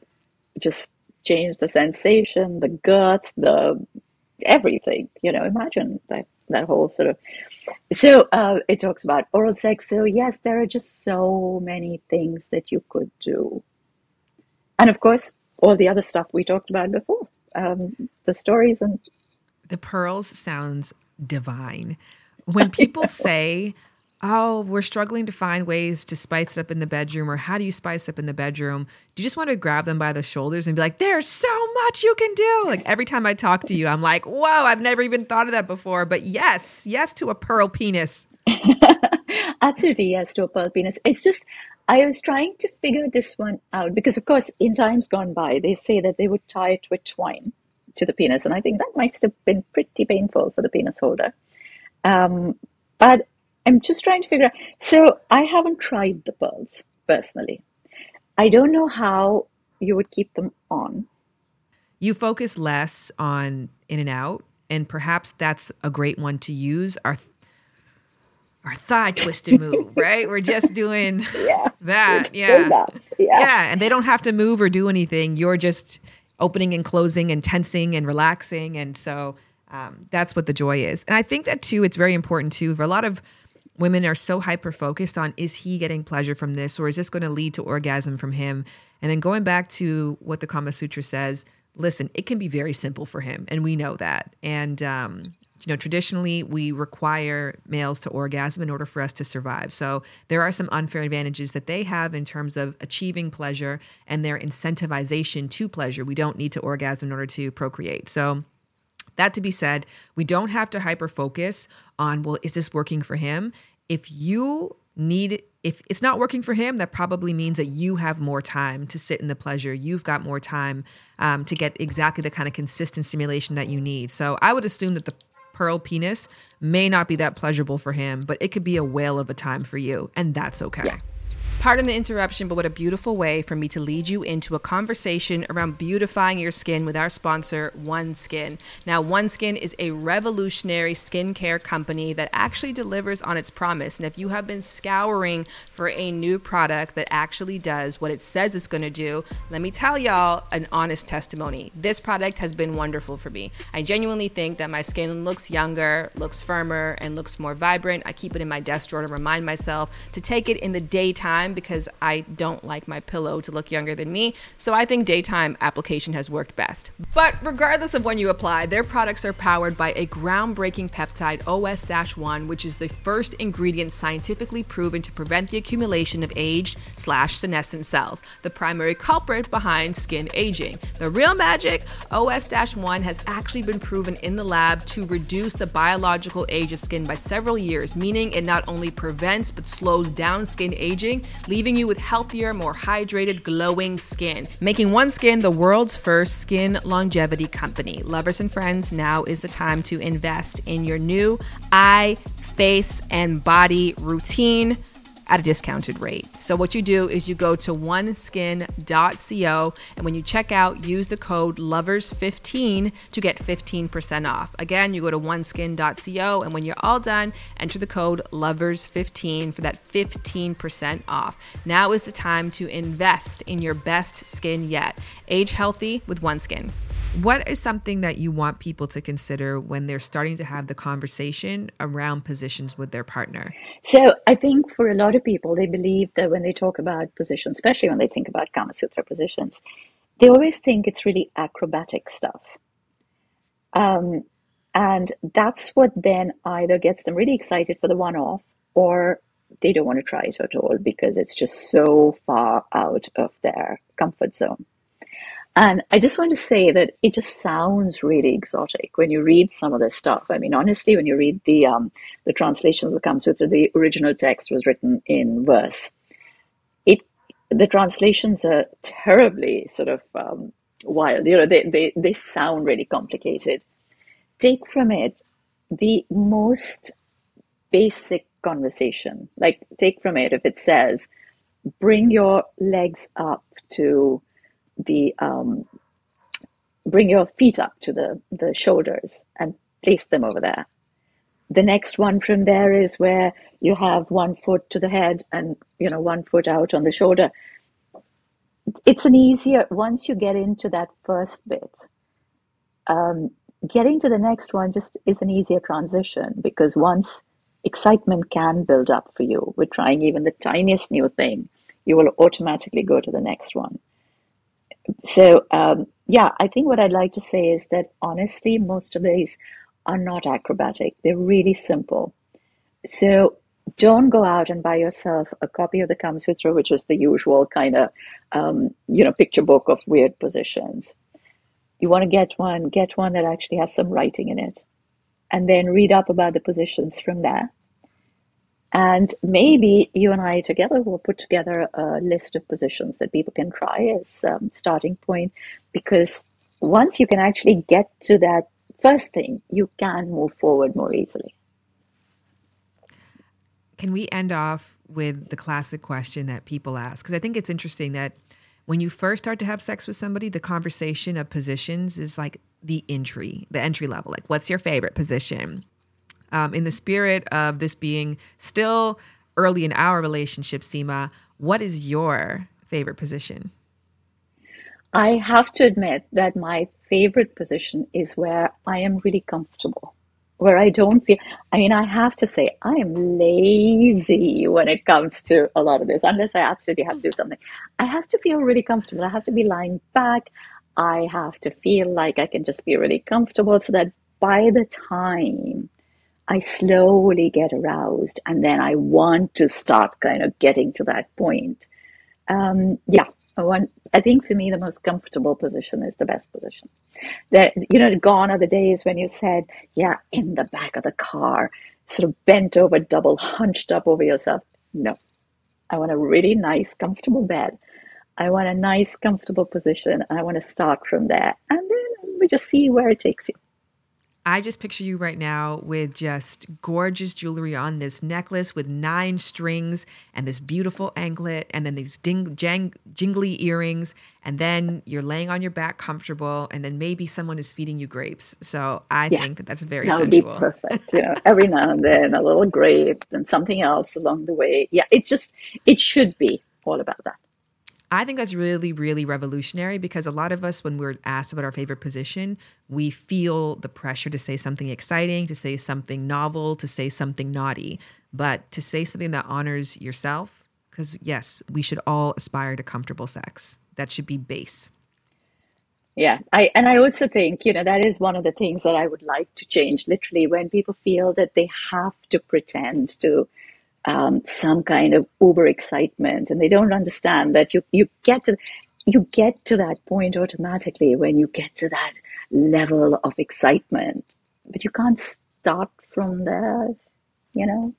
just change the sensation, the gut, the everything. You know, imagine that that whole sort of. So uh, it talks about oral sex. So yes, there are just so many things that you could do, and of course, all the other stuff we talked about before, um, the stories and. The pearls sounds divine. When people say oh, we're struggling to find ways to spice it up in the bedroom, or how do you spice up in the bedroom? Do you just want to grab them by the shoulders and be like, there's so much you can do? Like every time I talk to you, I'm like, whoa, I've never even thought of that before. But yes, yes to a pearl penis. Absolutely, yes to a pearl penis. It's just, I was trying to figure this one out because, of course, in times gone by, they say that they would tie it with twine to the penis. And I think that must have been pretty painful for the penis holder. Um, but I'm just trying to figure out. So I haven't tried the pearls personally. I don't know how you would keep them on. You focus less on in and out, and perhaps that's a great one to use. Our our thigh twisted move, right? We're just doing yeah. that. Yeah. That. yeah. Yeah. And they don't have to move or do anything. You're just opening and closing and tensing and relaxing. And so um, that's what the joy is. And I think that too, it's very important too for a lot of women are so hyper focused on is he getting pleasure from this or is this going to lead to orgasm from him? And then going back to what the Kama Sutra says, listen, it can be very simple for him, and we know that. And um, you know, traditionally we require males to orgasm in order for us to survive. So there are some unfair advantages that they have in terms of achieving pleasure and their incentivization to pleasure. We don't need to orgasm in order to procreate. So that to be said, we don't have to hyper focus on, well, is this working for him? If you need, if it's not working for him, that probably means that you have more time to sit in the pleasure. You've got more time um, to get exactly the kind of consistent stimulation that you need. So I would assume that the pearl penis may not be that pleasurable for him, but it could be a whale of a time for you, and that's okay. Yeah. Pardon the interruption, but what a beautiful way for me to lead you into a conversation around beautifying your skin with our sponsor, OneSkin. Now, OneSkin is a revolutionary skincare company that actually delivers on its promise. And if you have been scouring for a new product that actually does what it says it's going to do, let me tell y'all an honest testimony. This product has been wonderful for me. I genuinely think that my skin looks younger, looks firmer, and looks more vibrant. I keep it in my desk drawer to remind myself to take it in the daytime time because I don't like my pillow to look younger than me. So I think daytime application has worked best. But regardless of when you apply, their products are powered by a groundbreaking peptide OS 1, which is the first ingredient scientifically proven to prevent the accumulation of aged slash senescent cells, the primary culprit behind skin aging. The real magic, OS 1 has actually been proven in the lab to reduce the biological age of skin by several years, meaning it not only prevents but slows down skin aging, leaving you with healthier, more hydrated, glowing skin, making OneSkin the world's first skin longevity company. Lovers and friends, now is the time to invest in your new eye, face, and body routine at a discounted rate. So what you do is you go to oneskin.co and when you check out, use the code lovers15 to get 15% off. Again, you go to oneskin.co and when you're all done, enter the code lovers15 for that 15% off. Now is the time to invest in your best skin yet. Age healthy with OneSkin. What is something that you want people to consider when they're starting to have the conversation around positions with their partner? So, I think for a lot of people, they believe that when they talk about positions, especially when they think about Kama Sutra positions, they always think it's really acrobatic stuff. Um, and that's what then either gets them really excited for the one off or they don't want to try it at all because it's just so far out of their comfort zone. And I just want to say that it just sounds really exotic when you read some of this stuff. I mean, honestly, when you read the um, the translations the Kama Sutra, the original text was written in verse. It the translations are terribly sort of um, wild. You know, they, they they sound really complicated. Take from it the most basic conversation. Like take from it if it says, "Bring your legs up to." The um, bring your feet up to the, the shoulders and place them over there. The next one from there is where you have one foot to the head and you know one foot out on the shoulder. It's an easier once you get into that first bit. Um, getting to the next one just is an easier transition because once excitement can build up for you with trying even the tiniest new thing, you will automatically go to the next one so um, yeah, I think what I'd like to say is that honestly, most of these are not acrobatic. They're really simple. So don't go out and buy yourself a copy of the Kama Sutra, which is the usual kind of um, you know picture book of weird positions. You want to get one, get one that actually has some writing in it, and then read up about the positions from there. And maybe you and I together will put together a list of positions that people can try as um, starting point, because once you can actually get to that first thing, you can move forward more easily. Can we end off with the classic question that people ask? Because I think it's interesting that when you first start to have sex with somebody, the conversation of positions is like the entry, the entry level. Like, what's your favorite position? Um, in the spirit of this being still early in our relationship, Seema, what is your favorite position? I have to admit that my favorite position is where I am really comfortable, where I don't feel. I mean, I have to say, I am lazy when it comes to a lot of this, unless I absolutely have to do something. I have to feel really comfortable. I have to be lying back. I have to feel like I can just be really comfortable so that by the time I slowly get aroused and then I want to start kind of getting to that point. Um, yeah, I want, I think for me, the most comfortable position is the best position. That, you know, gone are the days when you said, yeah, in the back of the car, sort of bent over, double hunched up over yourself. No, I want a really nice, comfortable bed. I want a nice, comfortable position. I want to start from there. And then we just see where it takes you. I just picture you right now with just gorgeous jewelry on this necklace with nine strings and this beautiful anklet and then these ding, jang, jingly earrings. And then you're laying on your back comfortable and then maybe someone is feeding you grapes. So I yeah, think that that's very that sensual. Would be perfect. You know, every now and then a little grape and something else along the way. Yeah, it just, it should be all about that. I think that's really, really revolutionary because a lot of us, when we're asked about our favorite position, we feel the pressure to say something exciting, to say something novel, to say something naughty. But to say something that honors yourself, Because, yes, we should all aspire to comfortable sex. That should be base. Yeah, I and I also think, you know, that is one of the things that I would like to change. Literally, when people feel that they have to pretend to um, some kind of uber excitement, and they don't understand that you you get to you get to that point automatically when you get to that level of excitement, but you can't start from there, you know.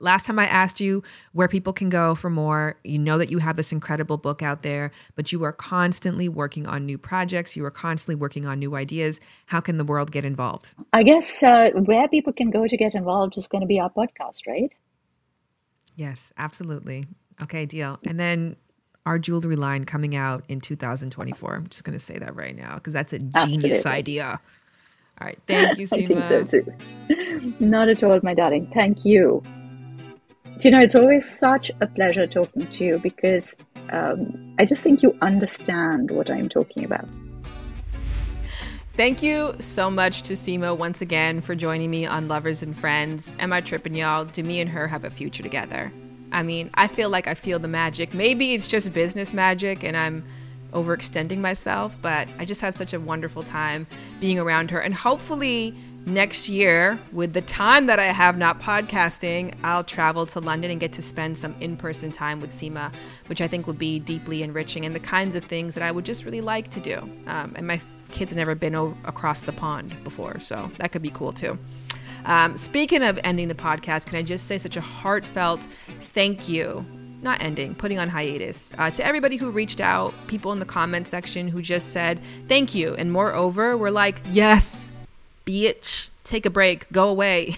Last time I asked you where people can go for more, you know that you have this incredible book out there, but you are constantly working on new projects. You are constantly working on new ideas. How can the world get involved? I guess uh, where people can go to get involved is going to be our podcast, right? Yes, absolutely. Okay, deal. And then our jewelry line coming out in 2024. I'm just going to say that right now because that's a genius absolutely. idea. All right. Thank you, Seema. I think so too. Not at all, my darling. Thank you. Do you know, it's always such a pleasure talking to you because um, I just think you understand what I'm talking about. Thank you so much to Seema once again for joining me on Lovers and Friends. Am I tripping, y'all? Do me and her have a future together? I mean, I feel like I feel the magic. Maybe it's just business magic and I'm overextending myself, but I just have such a wonderful time being around her. And hopefully, next year, with the time that I have not podcasting, I'll travel to London and get to spend some in person time with Seema, which I think would be deeply enriching and the kinds of things that I would just really like to do. Um, and my kids have never been across the pond before, so that could be cool too. Um, speaking of ending the podcast, can I just say such a heartfelt thank you not ending, putting on hiatus. Uh, to everybody who reached out, people in the comment section who just said thank you. And moreover, we're like, yes, bitch, take a break, go away.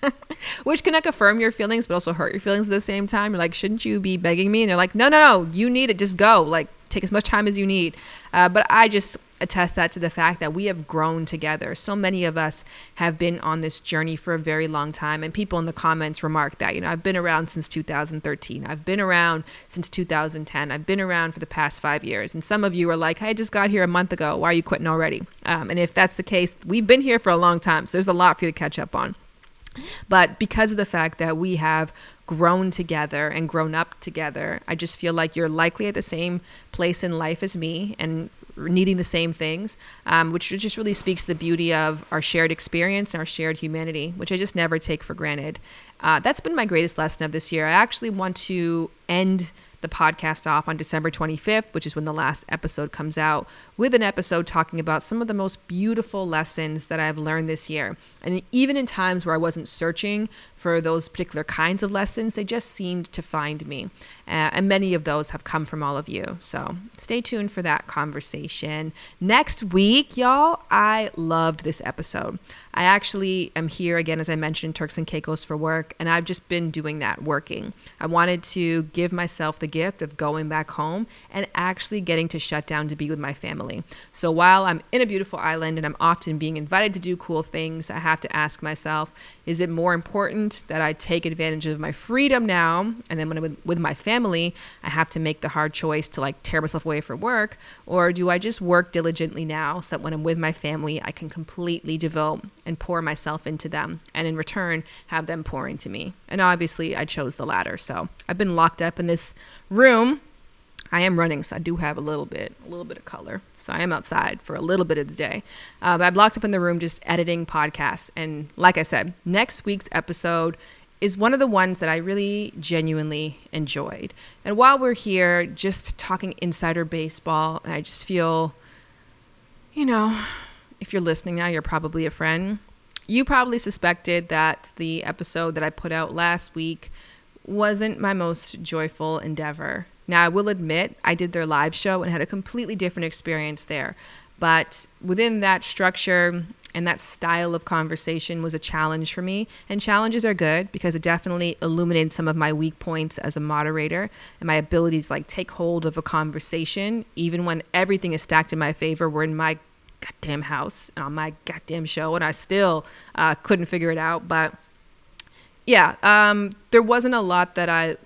Which can like affirm your feelings, but also hurt your feelings at the same time. You're like, shouldn't you be begging me? And they're like, no, no, no, you need it. Just go. Like, take as much time as you need. Uh, but I just attest that to the fact that we have grown together. So many of us have been on this journey for a very long time. And people in the comments remark that, you know, I've been around since 2013. I've been around since 2010. I've been around for the past five years. And some of you are like, I just got here a month ago. Why are you quitting already? Um, and if that's the case, we've been here for a long time. So there's a lot for you to catch up on. But because of the fact that we have grown together and grown up together, I just feel like you're likely at the same place in life as me and needing the same things, um, which just really speaks to the beauty of our shared experience and our shared humanity, which I just never take for granted. Uh, that's been my greatest lesson of this year. I actually want to end the podcast off on December 25th, which is when the last episode comes out, with an episode talking about some of the most beautiful lessons that I've learned this year. And even in times where I wasn't searching for those particular kinds of lessons, they just seemed to find me. Uh, and many of those have come from all of you. So stay tuned for that conversation. Next week, y'all, I loved this episode. I actually am here again, as I mentioned, Turks and Caicos for work, and I've just been doing that working. I wanted to give myself the gift of going back home and actually getting to shut down to be with my family. So while I'm in a beautiful island and I'm often being invited to do cool things, I have to ask myself, is it more important that I take advantage of my freedom now? And then when I'm with my family, I have to make the hard choice to like tear myself away for work? Or do I just work diligently now so that when I'm with my family, I can completely devote and pour myself into them and in return have them pour into me? And obviously, I chose the latter. So I've been locked up in this room I am running, so I do have a little bit, a little bit of color. So I am outside for a little bit of the day. Uh, but I'm locked up in the room just editing podcasts. And like I said, next week's episode is one of the ones that I really genuinely enjoyed. And while we're here, just talking insider baseball, I just feel, you know, if you're listening now, you're probably a friend. You probably suspected that the episode that I put out last week wasn't my most joyful endeavor. Now, I will admit, I did their live show and had a completely different experience there. But within that structure and that style of conversation was a challenge for me. And challenges are good because it definitely illuminated some of my weak points as a moderator and my ability to like take hold of a conversation, even when everything is stacked in my favor. We're in my goddamn house and on my goddamn show, and I still uh, couldn't figure it out. But yeah, um, there wasn't a lot that I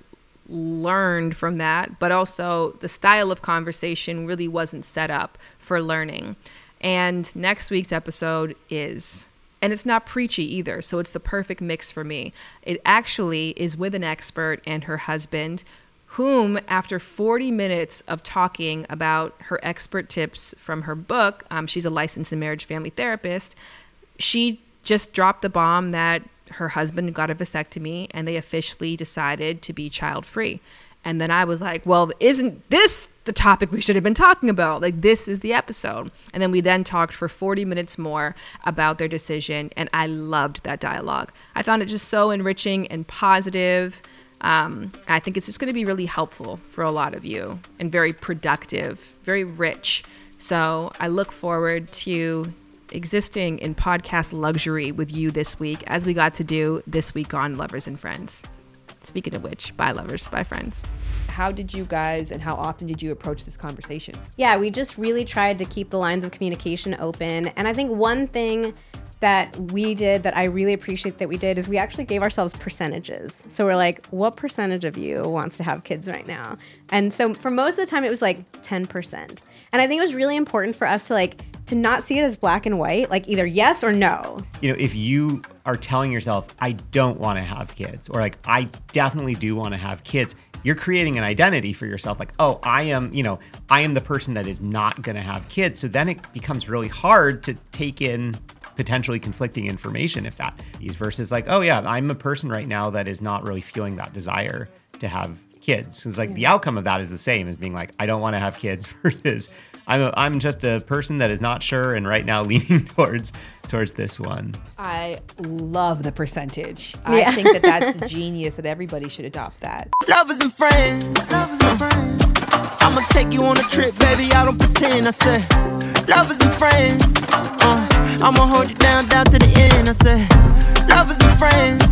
learned from that, but also the style of conversation really wasn't set up for learning. And next week's episode is, and it's not preachy either, so it's the perfect mix for me. It actually is with an expert and her husband whom, after 40 minutes of talking about her expert tips from her book, um, she's a licensed marriage family therapist, she just dropped the bomb that her husband got a vasectomy and they officially decided to be child free. And then I was like, well, isn't this the topic we should have been talking about? Like, this is the episode. And then we then talked for 40 minutes more about their decision. And I loved that dialogue. I found it just so enriching and positive. Um, I think it's just going to be really helpful for a lot of you and very productive, very rich. So I look forward to existing in podcast luxury with you this week, as we got to do this week on Lovers and Friends. Speaking of which, bye, lovers, bye, friends. How did you guys and how often did you approach this conversation? Yeah, we just really tried to keep the lines of communication open. And I think one thing that we did that I really appreciate that we did is we actually gave ourselves percentages. So we're like, what percentage of you wants to have kids right now? And so for most of the time, it was like 10%. And I think it was really important for us to like, to not see it as black and white, like either yes or no. You know, if you are telling yourself, I don't want to have kids, or like, I definitely do want to have kids, you're creating an identity for yourself. Like, oh, I am, you know, I am the person that is not going to have kids. So then it becomes really hard to take in potentially conflicting information if that is versus like, oh yeah, I'm a person right now that is not really feeling that desire to have kids. It's like the outcome of that is the same as being like, I don't want to have kids versus I'm a, I'm just a person that is not sure and right now leaning towards towards this one. I love the percentage. Yeah. I think that that's genius that everybody should adopt that. Lovers and friends. Lovers and friends. I'ma take you on a trip, baby. I don't pretend. I say, lovers and friends. Uh, I'ma hold you down, down to the end. I say, lovers and friends.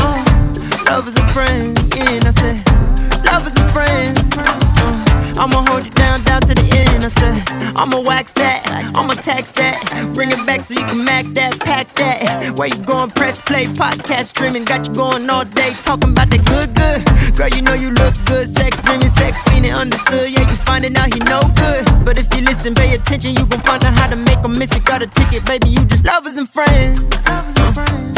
Uh, lovers and friends. Yeah, I say, lovers and friends. Uh, I'ma hold you down, down to the end. I said, I'ma wax that, I'ma tax that. Bring it back so you can mac that, pack that. Where you going, press play, podcast streaming. Got you going all day, talking about that good, good. Girl, you know you look good, sex dreaming, sex feeling understood. Yeah, you finding out he no good. But if you listen, pay attention, you gon' find out how to make a miss it. Got a ticket, baby, you just lovers and friends. Lovers and friends.